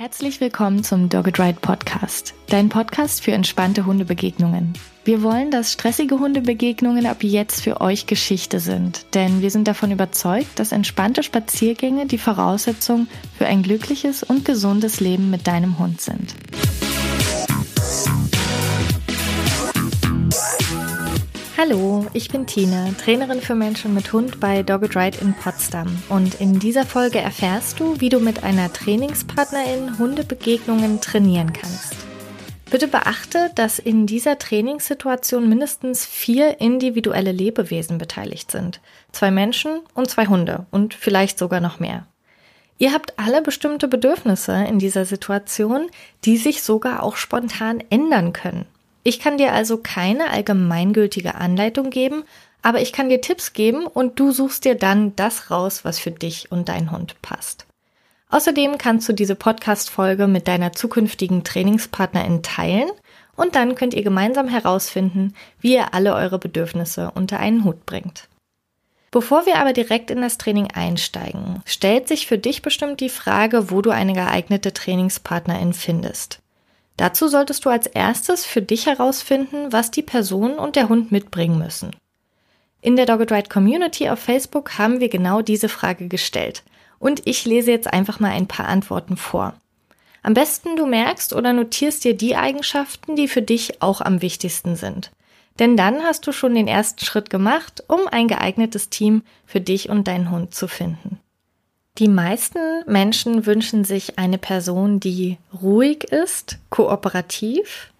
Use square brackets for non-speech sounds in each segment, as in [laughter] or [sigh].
Herzlich willkommen zum Dogged Ride Podcast, dein Podcast für entspannte Hundebegegnungen. Wir wollen, dass stressige Hundebegegnungen ab jetzt für euch Geschichte sind, denn wir sind davon überzeugt, dass entspannte Spaziergänge die Voraussetzung für ein glückliches und gesundes Leben mit deinem Hund sind. Hallo, ich bin Tina, Trainerin für Menschen mit Hund bei Dogged Ride in Potsdam. Und in dieser Folge erfährst du, wie du mit einer Trainingspartnerin Hundebegegnungen trainieren kannst. Bitte beachte, dass in dieser Trainingssituation mindestens vier individuelle Lebewesen beteiligt sind. Zwei Menschen und zwei Hunde und vielleicht sogar noch mehr. Ihr habt alle bestimmte Bedürfnisse in dieser Situation, die sich sogar auch spontan ändern können. Ich kann dir also keine allgemeingültige Anleitung geben, aber ich kann dir Tipps geben und du suchst dir dann das raus, was für dich und dein Hund passt. Außerdem kannst du diese Podcast-Folge mit deiner zukünftigen Trainingspartnerin teilen und dann könnt ihr gemeinsam herausfinden, wie ihr alle eure Bedürfnisse unter einen Hut bringt. Bevor wir aber direkt in das Training einsteigen, stellt sich für dich bestimmt die Frage, wo du eine geeignete Trainingspartnerin findest. Dazu solltest du als erstes für dich herausfinden, was die Person und der Hund mitbringen müssen. In der Dogged Ride Community auf Facebook haben wir genau diese Frage gestellt. Und ich lese jetzt einfach mal ein paar Antworten vor. Am besten du merkst oder notierst dir die Eigenschaften, die für dich auch am wichtigsten sind. Denn dann hast du schon den ersten Schritt gemacht, um ein geeignetes Team für dich und deinen Hund zu finden. Die meisten Menschen wünschen sich eine Person, die ruhig ist, kooperativ,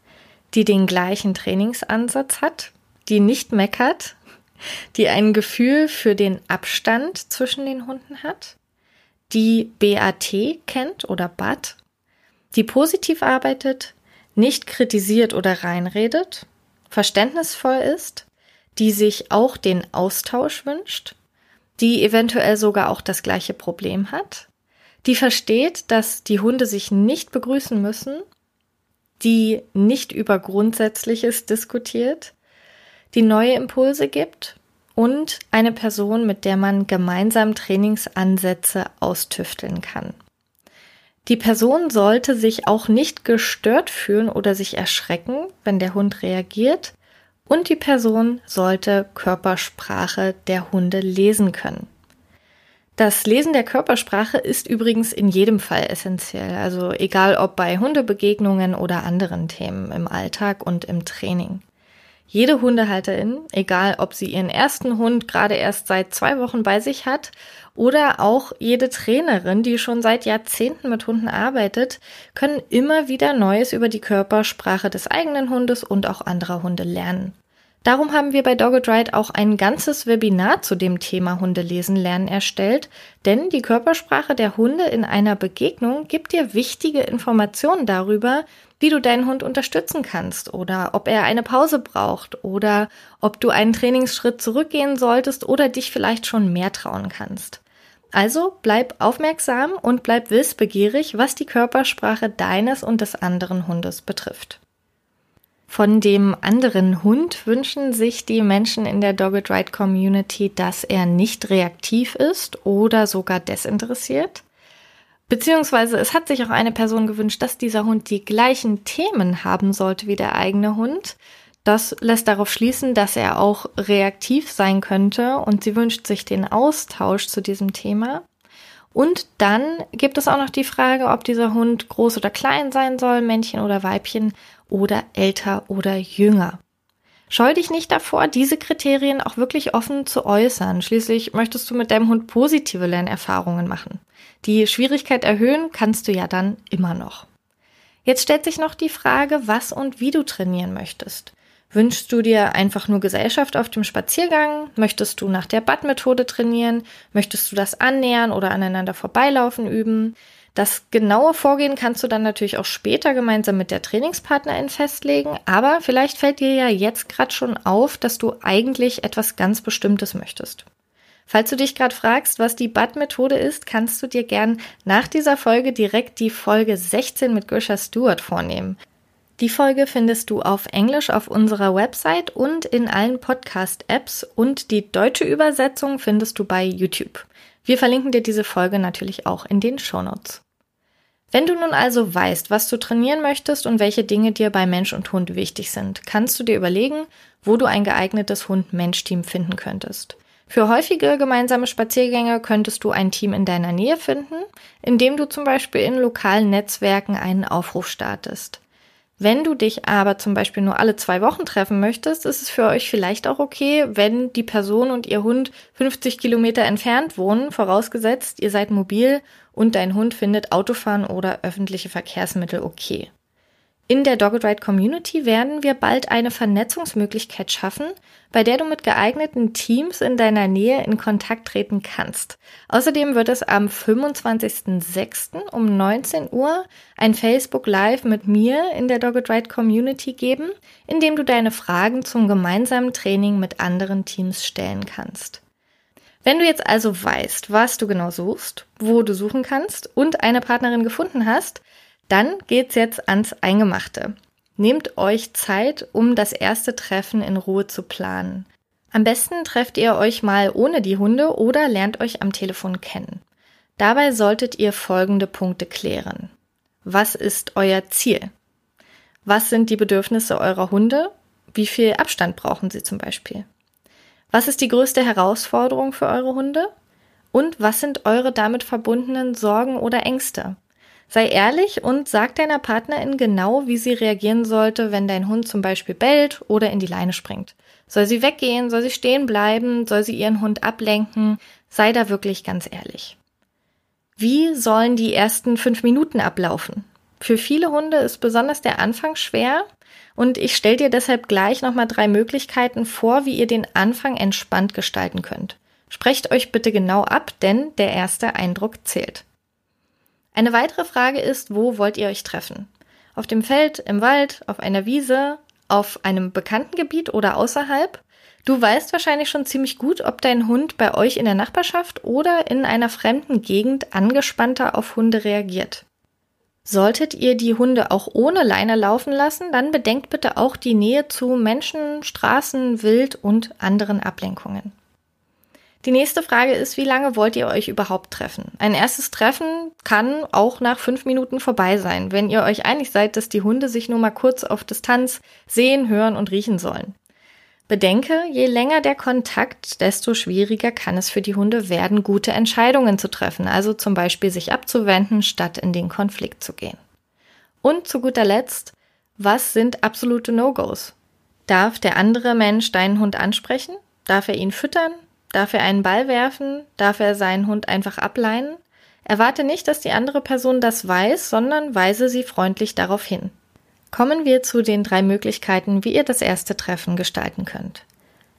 die den gleichen Trainingsansatz hat, die nicht meckert, die ein Gefühl für den Abstand zwischen den Hunden hat, die BAT kennt oder BAT, die positiv arbeitet, nicht kritisiert oder reinredet, verständnisvoll ist, die sich auch den Austausch wünscht, die eventuell sogar auch das gleiche Problem hat, die versteht, dass die Hunde sich nicht begrüßen müssen, die nicht über Grundsätzliches diskutiert, die neue Impulse gibt und eine Person, mit der man gemeinsam Trainingsansätze austüfteln kann. Die Person sollte sich auch nicht gestört fühlen oder sich erschrecken, wenn der Hund reagiert, und die Person sollte Körpersprache der Hunde lesen können. Das Lesen der Körpersprache ist übrigens in jedem Fall essentiell, also egal ob bei Hundebegegnungen oder anderen Themen im Alltag und im Training. Jede Hundehalterin, egal ob sie ihren ersten Hund gerade erst seit zwei Wochen bei sich hat oder auch jede Trainerin, die schon seit Jahrzehnten mit Hunden arbeitet, können immer wieder Neues über die Körpersprache des eigenen Hundes und auch anderer Hunde lernen. Darum haben wir bei Dogged Ride auch ein ganzes Webinar zu dem Thema Hundelesen lernen erstellt, denn die Körpersprache der Hunde in einer Begegnung gibt dir wichtige Informationen darüber, wie du deinen Hund unterstützen kannst oder ob er eine Pause braucht oder ob du einen Trainingsschritt zurückgehen solltest oder dich vielleicht schon mehr trauen kannst. Also bleib aufmerksam und bleib wissbegierig, was die Körpersprache deines und des anderen Hundes betrifft. Von dem anderen Hund wünschen sich die Menschen in der Dogged Ride Community, dass er nicht reaktiv ist oder sogar desinteressiert. Beziehungsweise es hat sich auch eine Person gewünscht, dass dieser Hund die gleichen Themen haben sollte wie der eigene Hund. Das lässt darauf schließen, dass er auch reaktiv sein könnte und sie wünscht sich den Austausch zu diesem Thema. Und dann gibt es auch noch die Frage, ob dieser Hund groß oder klein sein soll, Männchen oder Weibchen oder älter oder jünger. Scheu dich nicht davor, diese Kriterien auch wirklich offen zu äußern. Schließlich möchtest du mit deinem Hund positive Lernerfahrungen machen. Die Schwierigkeit erhöhen kannst du ja dann immer noch. Jetzt stellt sich noch die Frage, was und wie du trainieren möchtest. Wünschst du dir einfach nur Gesellschaft auf dem Spaziergang? Möchtest du nach der Bad-Methode trainieren? Möchtest du das Annähern oder aneinander vorbeilaufen üben? Das genaue Vorgehen kannst du dann natürlich auch später gemeinsam mit der Trainingspartnerin festlegen, aber vielleicht fällt dir ja jetzt gerade schon auf, dass du eigentlich etwas ganz Bestimmtes möchtest. Falls du dich gerade fragst, was die BUD-Methode ist, kannst du dir gern nach dieser Folge direkt die Folge 16 mit Grisha Stewart vornehmen. Die Folge findest du auf Englisch auf unserer Website und in allen Podcast-Apps und die deutsche Übersetzung findest du bei YouTube. Wir verlinken dir diese Folge natürlich auch in den Shownotes. Wenn du nun also weißt, was du trainieren möchtest und welche Dinge dir bei Mensch und Hund wichtig sind, kannst du dir überlegen, wo du ein geeignetes Hund-Mensch-Team finden könntest. Für häufige gemeinsame Spaziergänge könntest du ein Team in deiner Nähe finden, indem du zum Beispiel in lokalen Netzwerken einen Aufruf startest. Wenn du dich aber zum Beispiel nur alle zwei Wochen treffen möchtest, ist es für euch vielleicht auch okay, wenn die Person und ihr Hund 50 Kilometer entfernt wohnen, vorausgesetzt, ihr seid mobil und dein Hund findet Autofahren oder öffentliche Verkehrsmittel okay. In der Dogged Ride Community werden wir bald eine Vernetzungsmöglichkeit schaffen, bei der du mit geeigneten Teams in deiner Nähe in Kontakt treten kannst. Außerdem wird es am 25.06. um 19 Uhr ein Facebook Live mit mir in der Dogged Ride Community geben, in dem du deine Fragen zum gemeinsamen Training mit anderen Teams stellen kannst. Wenn du jetzt also weißt, was du genau suchst, wo du suchen kannst und eine Partnerin gefunden hast, dann geht's jetzt ans Eingemachte. Nehmt euch Zeit, um das erste Treffen in Ruhe zu planen. Am besten trefft ihr euch mal ohne die Hunde oder lernt euch am Telefon kennen. Dabei solltet ihr folgende Punkte klären. Was ist euer Ziel? Was sind die Bedürfnisse eurer Hunde? Wie viel Abstand brauchen sie zum Beispiel? Was ist die größte Herausforderung für eure Hunde? Und was sind eure damit verbundenen Sorgen oder Ängste? Sei ehrlich und sag deiner Partnerin genau, wie sie reagieren sollte, wenn dein Hund zum Beispiel bellt oder in die Leine springt. Soll sie weggehen? Soll sie stehen bleiben? Soll sie ihren Hund ablenken? Sei da wirklich ganz ehrlich. Wie sollen die ersten fünf Minuten ablaufen? Für viele Hunde ist besonders der Anfang schwer, und ich stelle dir deshalb gleich nochmal drei Möglichkeiten vor, wie ihr den Anfang entspannt gestalten könnt. Sprecht euch bitte genau ab, denn der erste Eindruck zählt. Eine weitere Frage ist, wo wollt ihr euch treffen? Auf dem Feld, im Wald, auf einer Wiese, auf einem bekannten Gebiet oder außerhalb? Du weißt wahrscheinlich schon ziemlich gut, ob dein Hund bei euch in der Nachbarschaft oder in einer fremden Gegend angespannter auf Hunde reagiert. Solltet ihr die Hunde auch ohne Leine laufen lassen, dann bedenkt bitte auch die Nähe zu Menschen, Straßen, Wild und anderen Ablenkungen. Die nächste Frage ist, wie lange wollt ihr euch überhaupt treffen? Ein erstes Treffen kann auch nach fünf Minuten vorbei sein, wenn ihr euch einig seid, dass die Hunde sich nur mal kurz auf Distanz sehen, hören und riechen sollen. Bedenke, je länger der Kontakt, desto schwieriger kann es für die Hunde werden, gute Entscheidungen zu treffen, also zum Beispiel sich abzuwenden, statt in den Konflikt zu gehen. Und zu guter Letzt, was sind absolute No-Gos? Darf der andere Mensch deinen Hund ansprechen? Darf er ihn füttern? Darf er einen Ball werfen? Darf er seinen Hund einfach ableinen? Erwarte nicht, dass die andere Person das weiß, sondern weise sie freundlich darauf hin. Kommen wir zu den drei Möglichkeiten, wie ihr das erste Treffen gestalten könnt.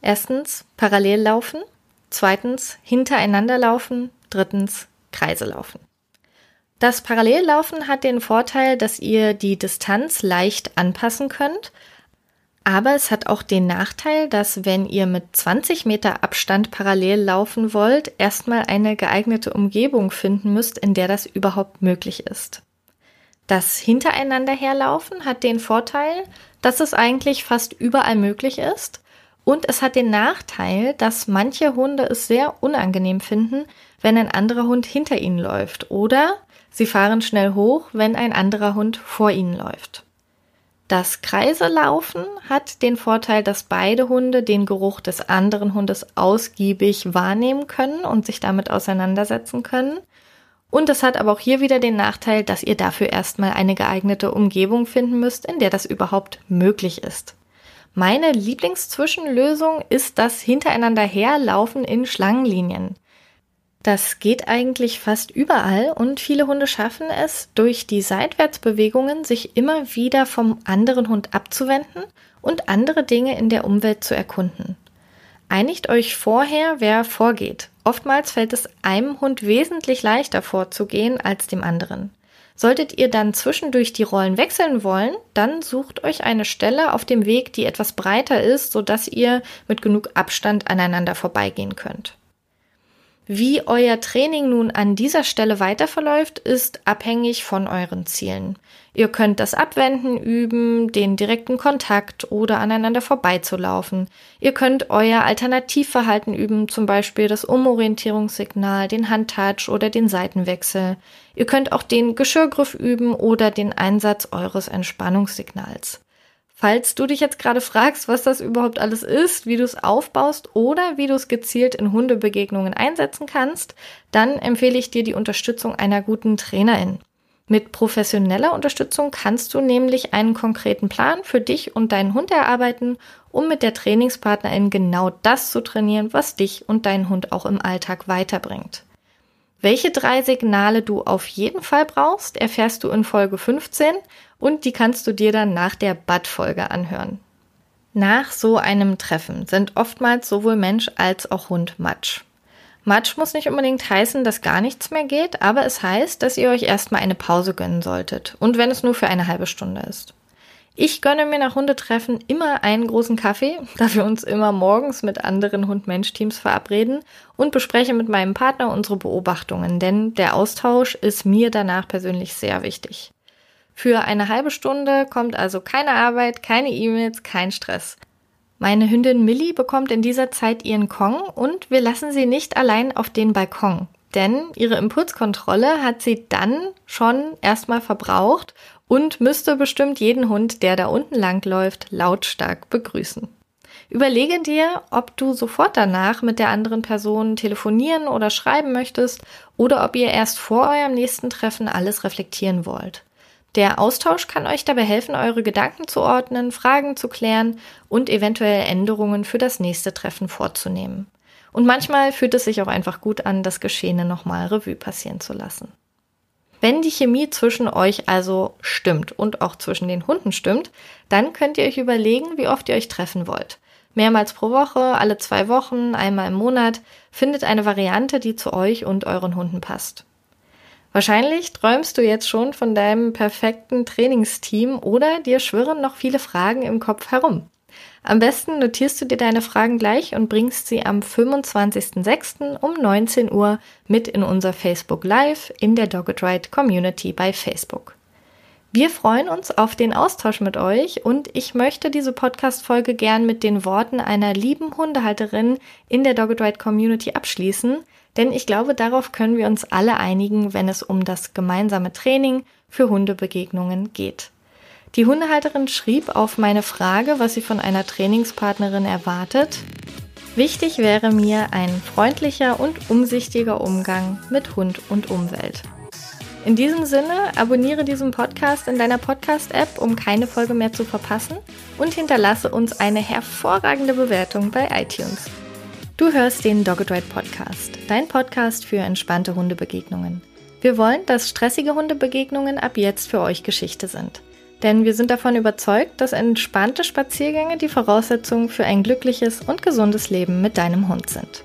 Erstens parallel laufen, zweitens hintereinander laufen, drittens Kreise laufen. Das Parallellaufen hat den Vorteil, dass ihr die Distanz leicht anpassen könnt, aber es hat auch den Nachteil, dass wenn ihr mit 20 Meter Abstand parallel laufen wollt, erstmal eine geeignete Umgebung finden müsst, in der das überhaupt möglich ist. Das Hintereinander herlaufen hat den Vorteil, dass es eigentlich fast überall möglich ist. Und es hat den Nachteil, dass manche Hunde es sehr unangenehm finden, wenn ein anderer Hund hinter ihnen läuft. Oder sie fahren schnell hoch, wenn ein anderer Hund vor ihnen läuft. Das Kreiselaufen hat den Vorteil, dass beide Hunde den Geruch des anderen Hundes ausgiebig wahrnehmen können und sich damit auseinandersetzen können. Und es hat aber auch hier wieder den Nachteil, dass ihr dafür erstmal eine geeignete Umgebung finden müsst, in der das überhaupt möglich ist. Meine Lieblingszwischenlösung ist das hintereinander herlaufen in Schlangenlinien. Das geht eigentlich fast überall und viele Hunde schaffen es, durch die Seitwärtsbewegungen sich immer wieder vom anderen Hund abzuwenden und andere Dinge in der Umwelt zu erkunden. Einigt euch vorher, wer vorgeht. Oftmals fällt es einem Hund wesentlich leichter vorzugehen als dem anderen. Solltet ihr dann zwischendurch die Rollen wechseln wollen, dann sucht euch eine Stelle auf dem Weg, die etwas breiter ist, sodass ihr mit genug Abstand aneinander vorbeigehen könnt. Wie euer Training nun an dieser Stelle weiter verläuft, ist abhängig von euren Zielen. Ihr könnt das Abwenden üben, den direkten Kontakt oder aneinander vorbeizulaufen. Ihr könnt euer Alternativverhalten üben, zum Beispiel das Umorientierungssignal, den Handtouch oder den Seitenwechsel. Ihr könnt auch den Geschirrgriff üben oder den Einsatz eures Entspannungssignals. Falls du dich jetzt gerade fragst, was das überhaupt alles ist, wie du es aufbaust oder wie du es gezielt in Hundebegegnungen einsetzen kannst, dann empfehle ich dir die Unterstützung einer guten Trainerin. Mit professioneller Unterstützung kannst du nämlich einen konkreten Plan für dich und deinen Hund erarbeiten, um mit der Trainingspartnerin genau das zu trainieren, was dich und deinen Hund auch im Alltag weiterbringt. Welche drei Signale du auf jeden Fall brauchst, erfährst du in Folge 15 und die kannst du dir dann nach der Bad-Folge anhören. Nach so einem Treffen sind oftmals sowohl Mensch als auch Hund Matsch. Matsch muss nicht unbedingt heißen, dass gar nichts mehr geht, aber es heißt, dass ihr euch erstmal eine Pause gönnen solltet. Und wenn es nur für eine halbe Stunde ist. Ich gönne mir nach Hundetreffen immer einen großen Kaffee, [laughs] da wir uns immer morgens mit anderen Hund-Mensch-Teams verabreden und bespreche mit meinem Partner unsere Beobachtungen, denn der Austausch ist mir danach persönlich sehr wichtig. Für eine halbe Stunde kommt also keine Arbeit, keine E-Mails, kein Stress. Meine Hündin Millie bekommt in dieser Zeit ihren Kong und wir lassen sie nicht allein auf den Balkon. Denn ihre Impulskontrolle hat sie dann schon erstmal verbraucht und müsste bestimmt jeden Hund, der da unten langläuft, lautstark begrüßen. Überlege dir, ob du sofort danach mit der anderen Person telefonieren oder schreiben möchtest oder ob ihr erst vor eurem nächsten Treffen alles reflektieren wollt. Der Austausch kann euch dabei helfen, eure Gedanken zu ordnen, Fragen zu klären und eventuell Änderungen für das nächste Treffen vorzunehmen. Und manchmal fühlt es sich auch einfach gut an, das Geschehene nochmal Revue passieren zu lassen. Wenn die Chemie zwischen euch also stimmt und auch zwischen den Hunden stimmt, dann könnt ihr euch überlegen, wie oft ihr euch treffen wollt. Mehrmals pro Woche, alle zwei Wochen, einmal im Monat, findet eine Variante, die zu euch und euren Hunden passt. Wahrscheinlich träumst du jetzt schon von deinem perfekten Trainingsteam oder dir schwirren noch viele Fragen im Kopf herum. Am besten notierst du dir deine Fragen gleich und bringst sie am 25.06. um 19 Uhr mit in unser Facebook Live in der Dogged Ride Community bei Facebook. Wir freuen uns auf den Austausch mit euch und ich möchte diese Podcast-Folge gern mit den Worten einer lieben Hundehalterin in der Dogged Ride Community abschließen, denn ich glaube, darauf können wir uns alle einigen, wenn es um das gemeinsame Training für Hundebegegnungen geht. Die Hundehalterin schrieb auf meine Frage, was sie von einer Trainingspartnerin erwartet. Wichtig wäre mir ein freundlicher und umsichtiger Umgang mit Hund und Umwelt. In diesem Sinne, abonniere diesen Podcast in deiner Podcast-App, um keine Folge mehr zu verpassen und hinterlasse uns eine hervorragende Bewertung bei iTunes. Du hörst den Dogged Ride Podcast, dein Podcast für entspannte Hundebegegnungen. Wir wollen, dass stressige Hundebegegnungen ab jetzt für euch Geschichte sind. Denn wir sind davon überzeugt, dass entspannte Spaziergänge die Voraussetzung für ein glückliches und gesundes Leben mit deinem Hund sind.